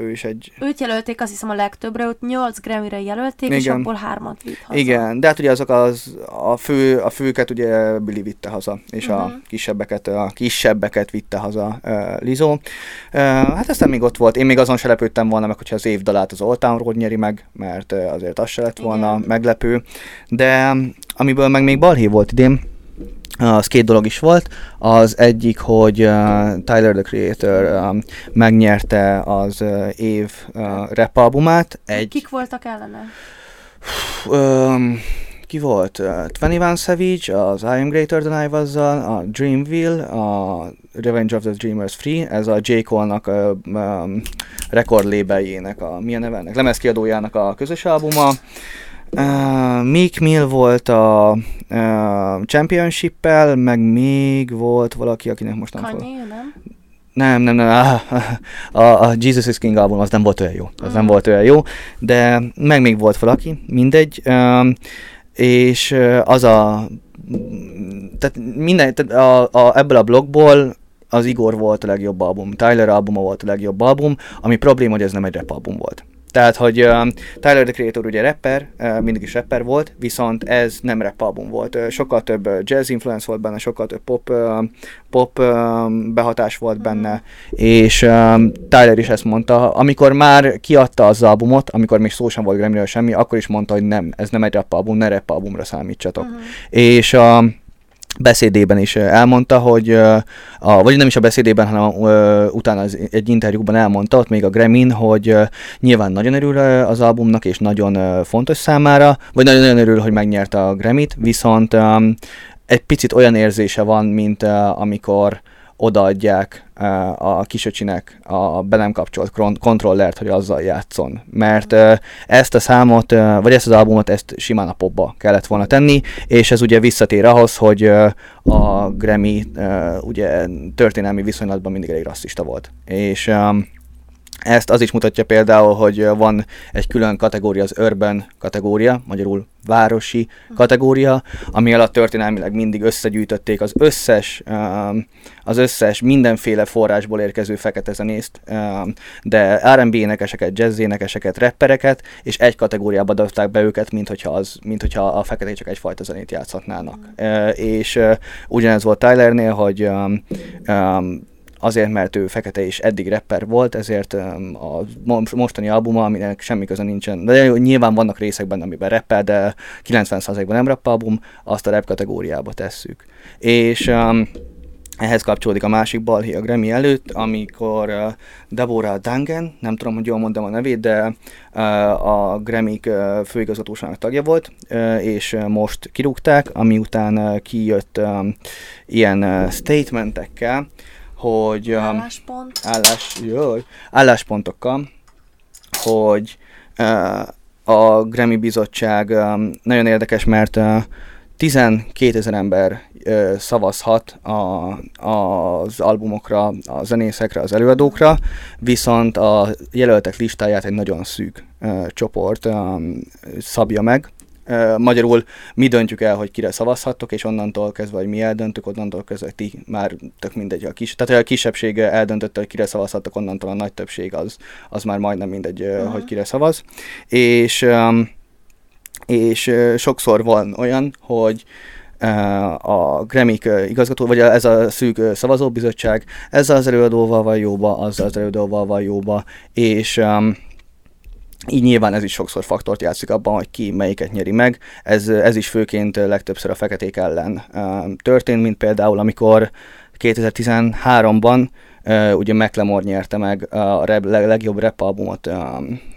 ő is egy... Őt jelölték, azt hiszem a legtöbbre, őt 8 Grammy-re jelölték, Igen. és abból hármat vitt haza. Igen, de hát ugye azok az, a, fő, a főket ugye Billy vitte haza, és uh-huh. a Mhm. kisebbeket, a kisebbeket vitte haza uh, Lizó. Uh, hát aztán még ott volt, én még azon se lepődtem volna meg, hogyha az év dalát az Old Town Road nyeri meg, mert azért az se lett volna Igen. meglepő. De amiből meg még balhé volt idén, az két dolog is volt. Az egyik, hogy uh, Tyler the Creator um, megnyerte az uh, év uh, rap albumát. Egy, Kik voltak ellene? um, ki volt? Uh, 21 Savage, az I Am Greater Than I was a Dreamville, a Revenge of the Dreamers Free, ez a J. Cole-nak a labeljének, a milyen neve ennek, lemezkiadójának a közös albuma. Uh, Meek Mill volt a uh, Championship-el, meg még volt valaki, akinek most nem. Kanye, nem? Nem, nem, nem, a, a Jesus is King album az nem volt olyan jó, az nem Mm. volt olyan jó, de meg még volt valaki, mindegy, um, és az a, tehát minden, tehát a, a, ebből a blogból az Igor volt a legjobb album, Tyler albuma volt a legjobb album, ami probléma, hogy ez nem egy rap album volt. Tehát, hogy uh, Tyler the Creator ugye rapper, uh, mindig is rapper volt, viszont ez nem rap album volt. Uh, sokkal több jazz influence volt benne, sokkal több pop, uh, pop uh, behatás volt benne, és um, Tyler is ezt mondta, amikor már kiadta az albumot, amikor még szó sem volt Grammy-ről semmi, akkor is mondta, hogy nem, ez nem egy rap album, ne rap albumra számítsatok. Mhm. És a beszédében is elmondta, hogy, a, vagy nem is a beszédében, hanem ö, utána az, egy interjúban elmondta, ott még a Grammy-n, hogy nyilván nagyon örül az albumnak, és nagyon fontos számára, vagy nagyon-nagyon örül, hogy megnyerte a Grammy-t, viszont egy picit olyan érzése van, mint amikor odaadják a kisöcsinek a be nem kapcsolt kontrollert, hogy azzal játszon. Mert ezt a számot, vagy ezt az albumot, ezt simán a popba kellett volna tenni, és ez ugye visszatér ahhoz, hogy a Grammy ugye történelmi viszonylatban mindig elég rasszista volt. És ezt az is mutatja például, hogy van egy külön kategória, az urban kategória, magyarul városi kategória, ami alatt történelmileg mindig összegyűjtötték az összes, um, az összes mindenféle forrásból érkező fekete zenészt, um, de R&B énekeseket, jazz énekeseket, rappereket, és egy kategóriába dobták be őket, mint hogyha, az, mint hogyha a feketék csak egyfajta zenét játszhatnának. Uh, és ugyanez volt Tylernél, hogy um, azért, mert ő fekete és eddig rapper volt, ezért a mo- mostani albuma, aminek semmi köze nincsen, de nyilván vannak részek benne, amiben rappel, de 90%-ban nem rap album, azt a rap kategóriába tesszük. És um, ehhez kapcsolódik a másik balhé a Grammy előtt, amikor uh, Deborah Dangen, nem tudom, hogy jól mondom a nevét, de uh, a Grammy uh, főigazgatóságának tagja volt, uh, és uh, most kirúgták, ami után uh, kijött um, ilyen uh, statementekkel, hogy um, Álláspont. állás, jaj, álláspontokkal, hogy uh, a Grammy bizottság um, nagyon érdekes, mert uh, 12 ezer ember uh, szavazhat a, az albumokra, a zenészekre, az előadókra, viszont a jelöltek listáját egy nagyon szűk uh, csoport um, szabja meg. Magyarul mi döntjük el, hogy kire szavazhattok, és onnantól kezdve, hogy mi eldöntük, onnantól kezdve, ti már tök mindegy. A kis, tehát a kisebbség eldöntötte, hogy kire szavazhattok, onnantól a nagy többség az, az már majdnem mindegy, uh, Mhm. hogy kire szavaz. És, és sokszor van olyan, hogy a Grammy igazgató, vagy ez a szűk szavazóbizottság, ezzel az előadóval van jóba, azzal az előadóval van jóba, és így nyilván ez is sokszor faktort játszik abban, hogy ki melyiket nyeri meg. Ez, ez is főként legtöbbször a feketék ellen történt, mint például amikor 2013-ban uh, ugye McLemore nyerte meg a rap, legjobb rap albumot uh,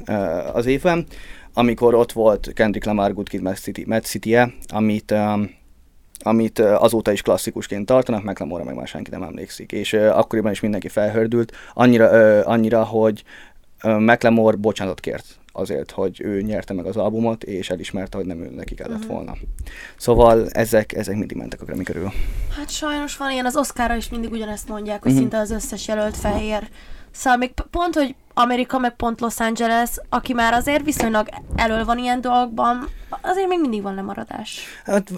uh, az évben, amikor ott volt Kendrick Lamar Good Kid Mad, City, Mad City-e, amit um, amit azóta is klasszikusként tartanak, McLemore meg már senki nem emlékszik. És uh, akkoriban is mindenki felhördült, annyira, uh, annyira hogy McLemore bocsánatot kért azért, hogy ő nyerte meg az albumot, és elismerte, hogy nem ő neki kellett uh-huh. volna. Szóval ezek, ezek mindig mentek a Grammy körül. Hát sajnos van ilyen, az Oscarra is mindig ugyanezt mondják, hogy uh-huh. szinte az összes jelölt fehér. Szóval még pont, hogy Amerika, meg pont Los Angeles, aki már azért viszonylag elől van ilyen dolgokban, azért még mindig van lemaradás. Hát,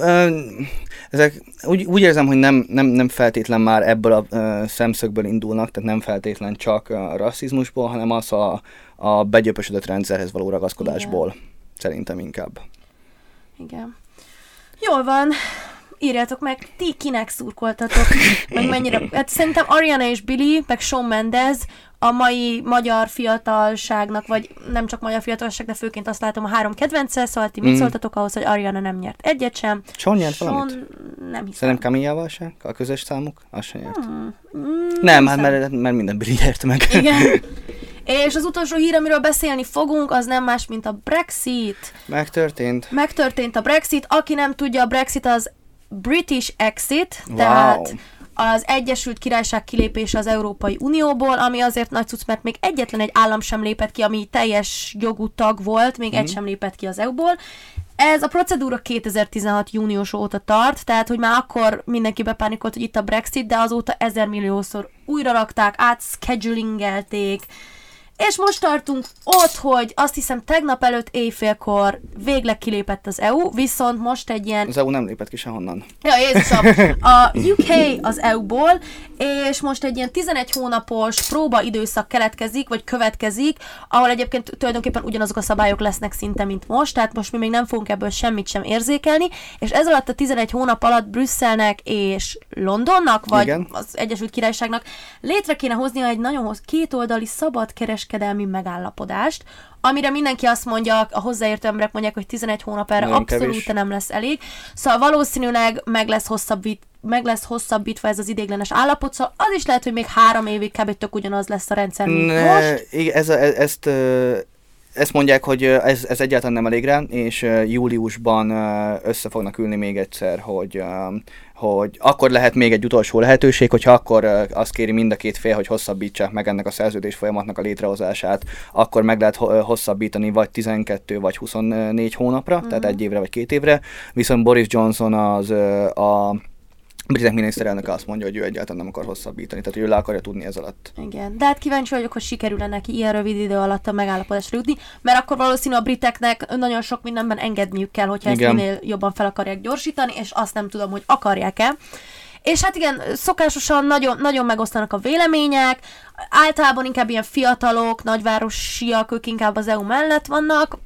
ezek úgy, úgy érzem, hogy nem, nem, nem feltétlen már ebből a szemszögből indulnak, tehát nem feltétlen csak a rasszizmusból, hanem az a, a begyöpösödött rendszerhez való ragaszkodásból. Igen. Szerintem inkább. Igen. Jól van írjátok meg, ti kinek szurkoltatok, meg mennyire. Hát szerintem Ariana és Billy, meg Shawn Mendez a mai magyar fiatalságnak, vagy nem csak magyar fiatalság, de főként azt látom a három kedvence, szóval ti mit mm. szóltatok ahhoz, hogy Ariana nem nyert egyet sem. Sean nyert Sean, valamit? Nem hiszem. Szerintem Camillával se? A közös számuk? Az sem nyert. Hmm. Mm, nem, hát mert, mert minden Billy nyert meg. Igen. És az utolsó hír, amiről beszélni fogunk, az nem más, mint a Brexit. Megtörtént. Megtörtént a Brexit. Aki nem tudja, a Brexit az British Exit, wow. tehát az Egyesült Királyság kilépése az Európai Unióból, ami azért nagy cucc, mert még egyetlen egy állam sem lépett ki, ami teljes jogú tag volt, még mm. egy mhm. sem lépett ki az EU-ból. Ez a procedúra 2016 június óta tart, tehát hogy már akkor mindenki bepánikolt, hogy itt a Brexit, de azóta ezer milliószor újra rakták, átschedulingelték, és most tartunk ott, hogy azt hiszem tegnap előtt éjfélkor végleg kilépett az EU, viszont most egy ilyen... Az EU nem lépett ki sehonnan. Ja, Jézusom! A UK az EU-ból, és most egy ilyen 11 hónapos próba időszak keletkezik, vagy következik, ahol egyébként tulajdonképpen ugyanazok a szabályok lesznek szinte, mint most, tehát most mi még nem fogunk ebből semmit sem érzékelni, és ez alatt a 11 hónap alatt Brüsszelnek és Londonnak, vagy Igen. az Egyesült Királyságnak létre kéne hoznia egy nagyon hoz kétoldali szabad kereskedelmi megállapodást, amire mindenki azt mondja, a hozzáértő emberek mondják, hogy 11 hónap erre nem abszolút kevés. nem lesz elég. Szóval valószínűleg meg lesz hosszabbít, meg lesz hosszabbítva ez az idéglenes állapot, szóval az is lehet, hogy még három évig kb. tök ugyanaz lesz a rendszer, mint ne, most. Igen, ez, ez, ezt ezt mondják, hogy ez, ez egyáltalán nem elég rá, és júliusban össze fognak ülni még egyszer, hogy hogy akkor lehet még egy utolsó lehetőség, hogyha akkor azt kéri mind a két fél, hogy hosszabbítsák meg ennek a szerződés folyamatnak a létrehozását, akkor meg lehet hosszabbítani vagy 12 vagy 24 hónapra, uh-huh. tehát mhm. egy évre vagy két évre, viszont Boris Johnson az a britek miniszterelnök azt mondja, hogy ő egyáltalán nem akar hosszabbítani, tehát ő le akarja tudni ez alatt. Igen, de hát kíváncsi vagyok, hogy sikerül-e neki ilyen rövid idő alatt a megállapodásra jutni, mert akkor valószínű a briteknek nagyon sok mindenben engedniük kell, hogyha igen. ezt minél jobban fel akarják gyorsítani, és azt nem tudom, hogy akarják-e. És hát igen, szokásosan nagyon, nagyon megosztanak a vélemények, általában inkább ilyen fiatalok, nagyvárosiak, ők inkább az EU mellett vannak,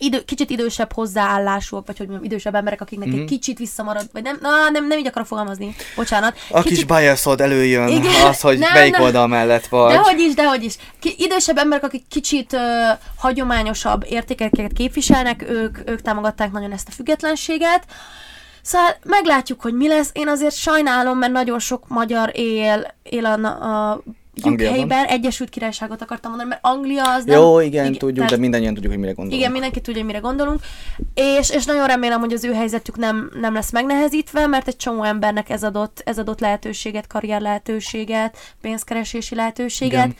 idő, kicsit idősebb hozzáállásúak, vagy hogy mondjam, idősebb emberek, akiknek mm-hmm. egy mhm. kicsit visszamarad, vagy nem, na, nem, nem így akarok fogalmazni, bocsánat. A kicsit... kis biasod előjön, Igen, az, hogy nem, melyik nem. oldal mellett vagy. Dehogy is, dehogy is. Ki, idősebb emberek, akik kicsit uh, hagyományosabb értékeket képviselnek, ők, ők támogatták nagyon ezt a függetlenséget. Szóval meglátjuk, hogy mi lesz. Én azért sajnálom, mert nagyon sok magyar él, él a, a UK-ben Egyesült Királyságot akartam mondani, mert Anglia az nem... Jó, igen, igen tudjuk, tehát, de mindannyian tudjuk, hogy mire gondolunk. Igen, mindenki tudja, hogy mire gondolunk. És, és nagyon remélem, hogy az ő helyzetük nem, nem lesz megnehezítve, mert egy csomó embernek ez adott, ez adott lehetőséget, karrier lehetőséget, pénzkeresési lehetőséget. Igen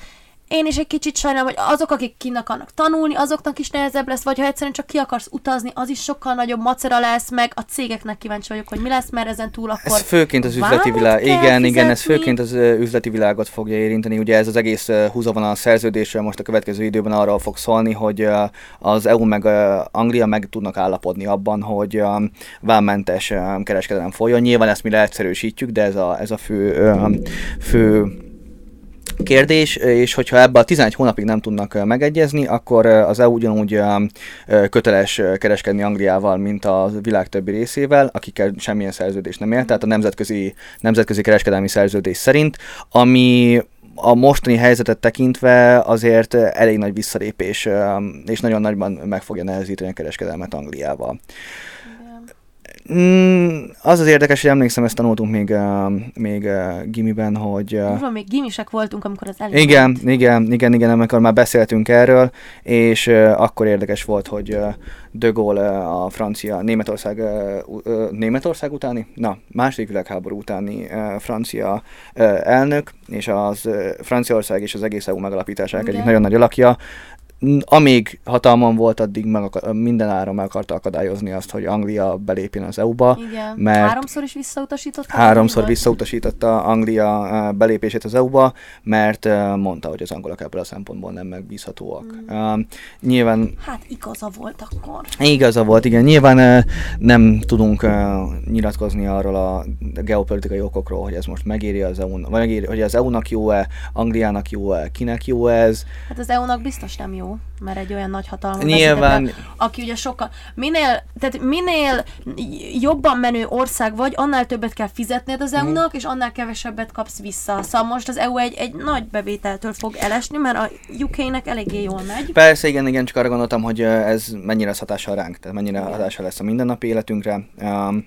én is egy kicsit sajnálom, hogy azok, akik kint akarnak tanulni, azoknak is nehezebb lesz, vagy ha egyszerűen csak ki akarsz utazni, az is sokkal nagyobb macera lesz, meg a cégeknek kíváncsi vagyok, hogy mi lesz, mert ezen túl akkor Ez főként az üzleti világ, igen, fizetni. igen, ez főként az üzleti világot fogja érinteni, ugye ez az egész a szerződésről most a következő időben arról fog szólni, hogy az EU meg Anglia meg tudnak állapodni abban, hogy vámmentes kereskedelem folyjon. Nyilván ezt mi leegyszerűsítjük, de ez a, ez a fő, fő kérdés, és hogyha ebbe a 11 hónapig nem tudnak megegyezni, akkor az EU ugyanúgy köteles kereskedni Angliával, mint a világ többi részével, akikkel semmilyen szerződés nem él, tehát a nemzetközi, nemzetközi kereskedelmi szerződés szerint, ami a mostani helyzetet tekintve azért elég nagy visszalépés, és nagyon nagyban meg fogja nehezíteni a kereskedelmet Angliával. Mm, az az érdekes, hogy emlékszem, ezt tanultunk még, uh, még uh, gimiben, hogy... Uh, még gimisek voltunk, amikor az elég igen, volt. igen, igen, igen, amikor már beszéltünk erről, és uh, akkor érdekes volt, hogy uh, De Gaulle uh, a francia, Németország, uh, uh, Németország utáni, na, második világháború utáni uh, francia uh, elnök, és az uh, Franciaország és az egész EU megalapításának egyik nagyon nagy alakja, amíg hatalmon volt, addig meg akar, minden áron meg akarta akadályozni azt, hogy Anglia belépjen az EU-ba. Igen. mert- Háromszor is visszautasított. Háromszor visszautasította Anglia belépését az EU-ba, mert mondta, hogy az angolok ebből a szempontból nem megbízhatóak. Mm. Nyilván Hát igaza volt akkor. Igaza volt, igen. Nyilván eh, nem tudunk eh, nyilatkozni arról a geopolitikai okokról, hogy ez most megéri az EU-nak, vagy megéri, hogy az EU-nak jó-e, Angliának jó-e, kinek jó ez. Hát az EU-nak biztos nem jó, mert egy olyan nagy hatalom Nyilván- aki ugye sokkal, minél, tehát minél jobban menő ország vagy, annál többet kell fizetned az Mhm. EU-nak, és annál kevesebbet kapsz vissza. Szóval most az EU egy, egy nagy bevételtől fog elesni, mert a UK-nek eléggé jól megy. Persze, igen, igen, csak arra gondoltam, hogy ez mennyire lesz hatással ránk, tehát mennyire hatással lesz a mindennapi életünkre. Um,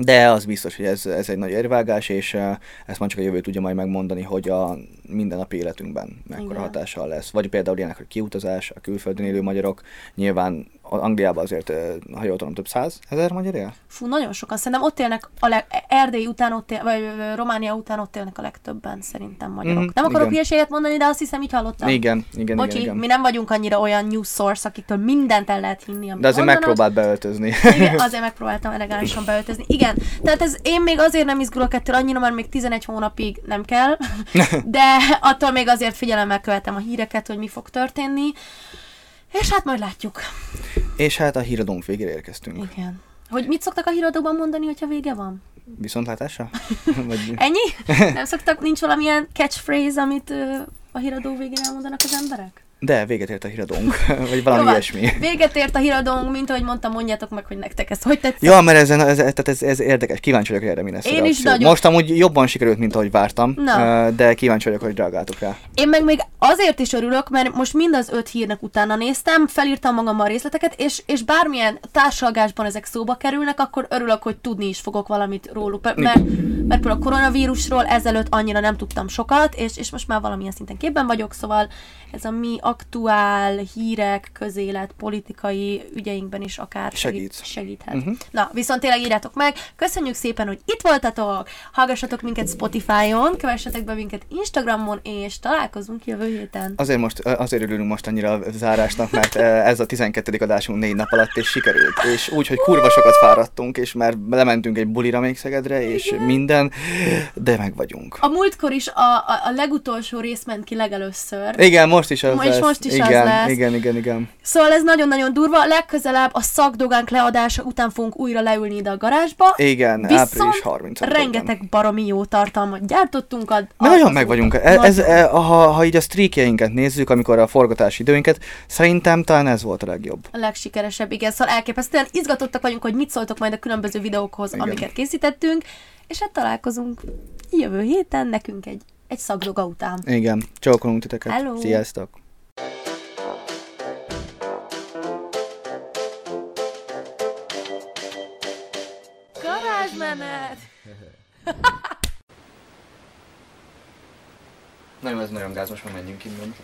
de az biztos, hogy ez, ez egy nagy érvágás, és uh, ezt már csak a jövő tudja majd megmondani, hogy a mindennapi életünkben mekkora Igen. hatással lesz. Vagy például ilyenek, hogy kiutazás, a külföldön élő magyarok, nyilván Angliában azért, ha jól tudom, több száz ezer magyar él? Fú, nagyon sokan. Szerintem ott élnek, a leg, Erdély után ott él, vagy Románia után ott élnek a legtöbben, szerintem magyarok. Mhm, nem akarok hülyeséget mondani, de azt hiszem, így hallottam. Igen, igen, Bocsi, igen, igen. mi nem vagyunk annyira olyan news source, akiktől mindent el lehet hinni, amit De azért mondanak. megpróbált beöltözni. Igen, azért megpróbáltam elegánsan beöltözni. Igen, tehát ez én még azért nem izgulok ettől annyira, mert még 11 hónapig nem kell, de attól még azért figyelemmel követem a híreket, hogy mi fog történni, és hát majd látjuk. és hát a híradónk végére érkeztünk. Igen. Hogy mit szoktak a híradóban mondani, hogyha vége van? Viszontlátásra? Vagy... Ennyi? Nem szoktak, nincs valamilyen catchphrase, amit ö, a híradó végén elmondanak az emberek? De véget ért a híradónk, vagy valami Jó ilyesmi. Véget ért a híradónk, mint ahogy mondtam, mondjátok meg, hogy nektek ez hogy tetszik. Ja, mert ezen, ez, tehát ez, ez érdekes, kíváncsi vagyok, hogy erre mi lesz Én is nagyon. Most amúgy jobban sikerült, mint ahogy vártam, Na. de kíváncsi vagyok, hogy reagáltok rá. Én meg még azért is örülök, mert most mind az öt hírnek utána néztem, felírtam magammal a részleteket, és, és bármilyen társalgásban ezek szóba kerülnek, akkor örülök, hogy tudni is fogok valamit róluk. Mert, mert, mert például a koronavírusról ezelőtt annyira nem tudtam sokat, és, és most már valamilyen szinten képben vagyok, szóval ez a mi aktuál hírek, közélet, politikai ügyeinkben is akár Segít. segít, segíthet. Mhm. Na, viszont tényleg írjátok meg. Köszönjük szépen, hogy itt voltatok. Hallgassatok minket Spotify-on, kövessetek be minket Instagramon, és találkozunk jövő héten. Azért, most, azért örülünk most annyira a zárásnak, mert ez a 12. adásunk négy nap alatt, és sikerült. És úgy, hogy kurva sokat fáradtunk, és már lementünk egy bulira még Szegedre, és minden, de meg vagyunk. A múltkor is a, a, a legutolsó rész ment ki legelőször. Igen, most is az is lesz. most is az igen, lesz. Igen, igen, igen. Szóval ez nagyon-nagyon durva. Legközelebb a szakdogánk leadása után fogunk újra leülni ide a garázsba. Igen, Viszont április 30 rengeteg baromi jó tartalmat gyártottunk. A, Mi nagyon meg vagyunk. Ez, ez, Nagyon. e, ha, ha így a streakjeinket nézzük, amikor a forgatási időinket, szerintem talán ez volt a legjobb. a legsikeresebb, igen, szóval elképesztően izgatottak vagyunk, hogy mit szóltok majd a különböző videókhoz, Igen. amiket készítettünk, és hát találkozunk jövő héten nekünk egy, egy szakdoga után. Igen, csókolunk titeket. Hello. Sziasztok! Garázsmenet! Na jó, ez nagyon gáz, most már menjünk innen.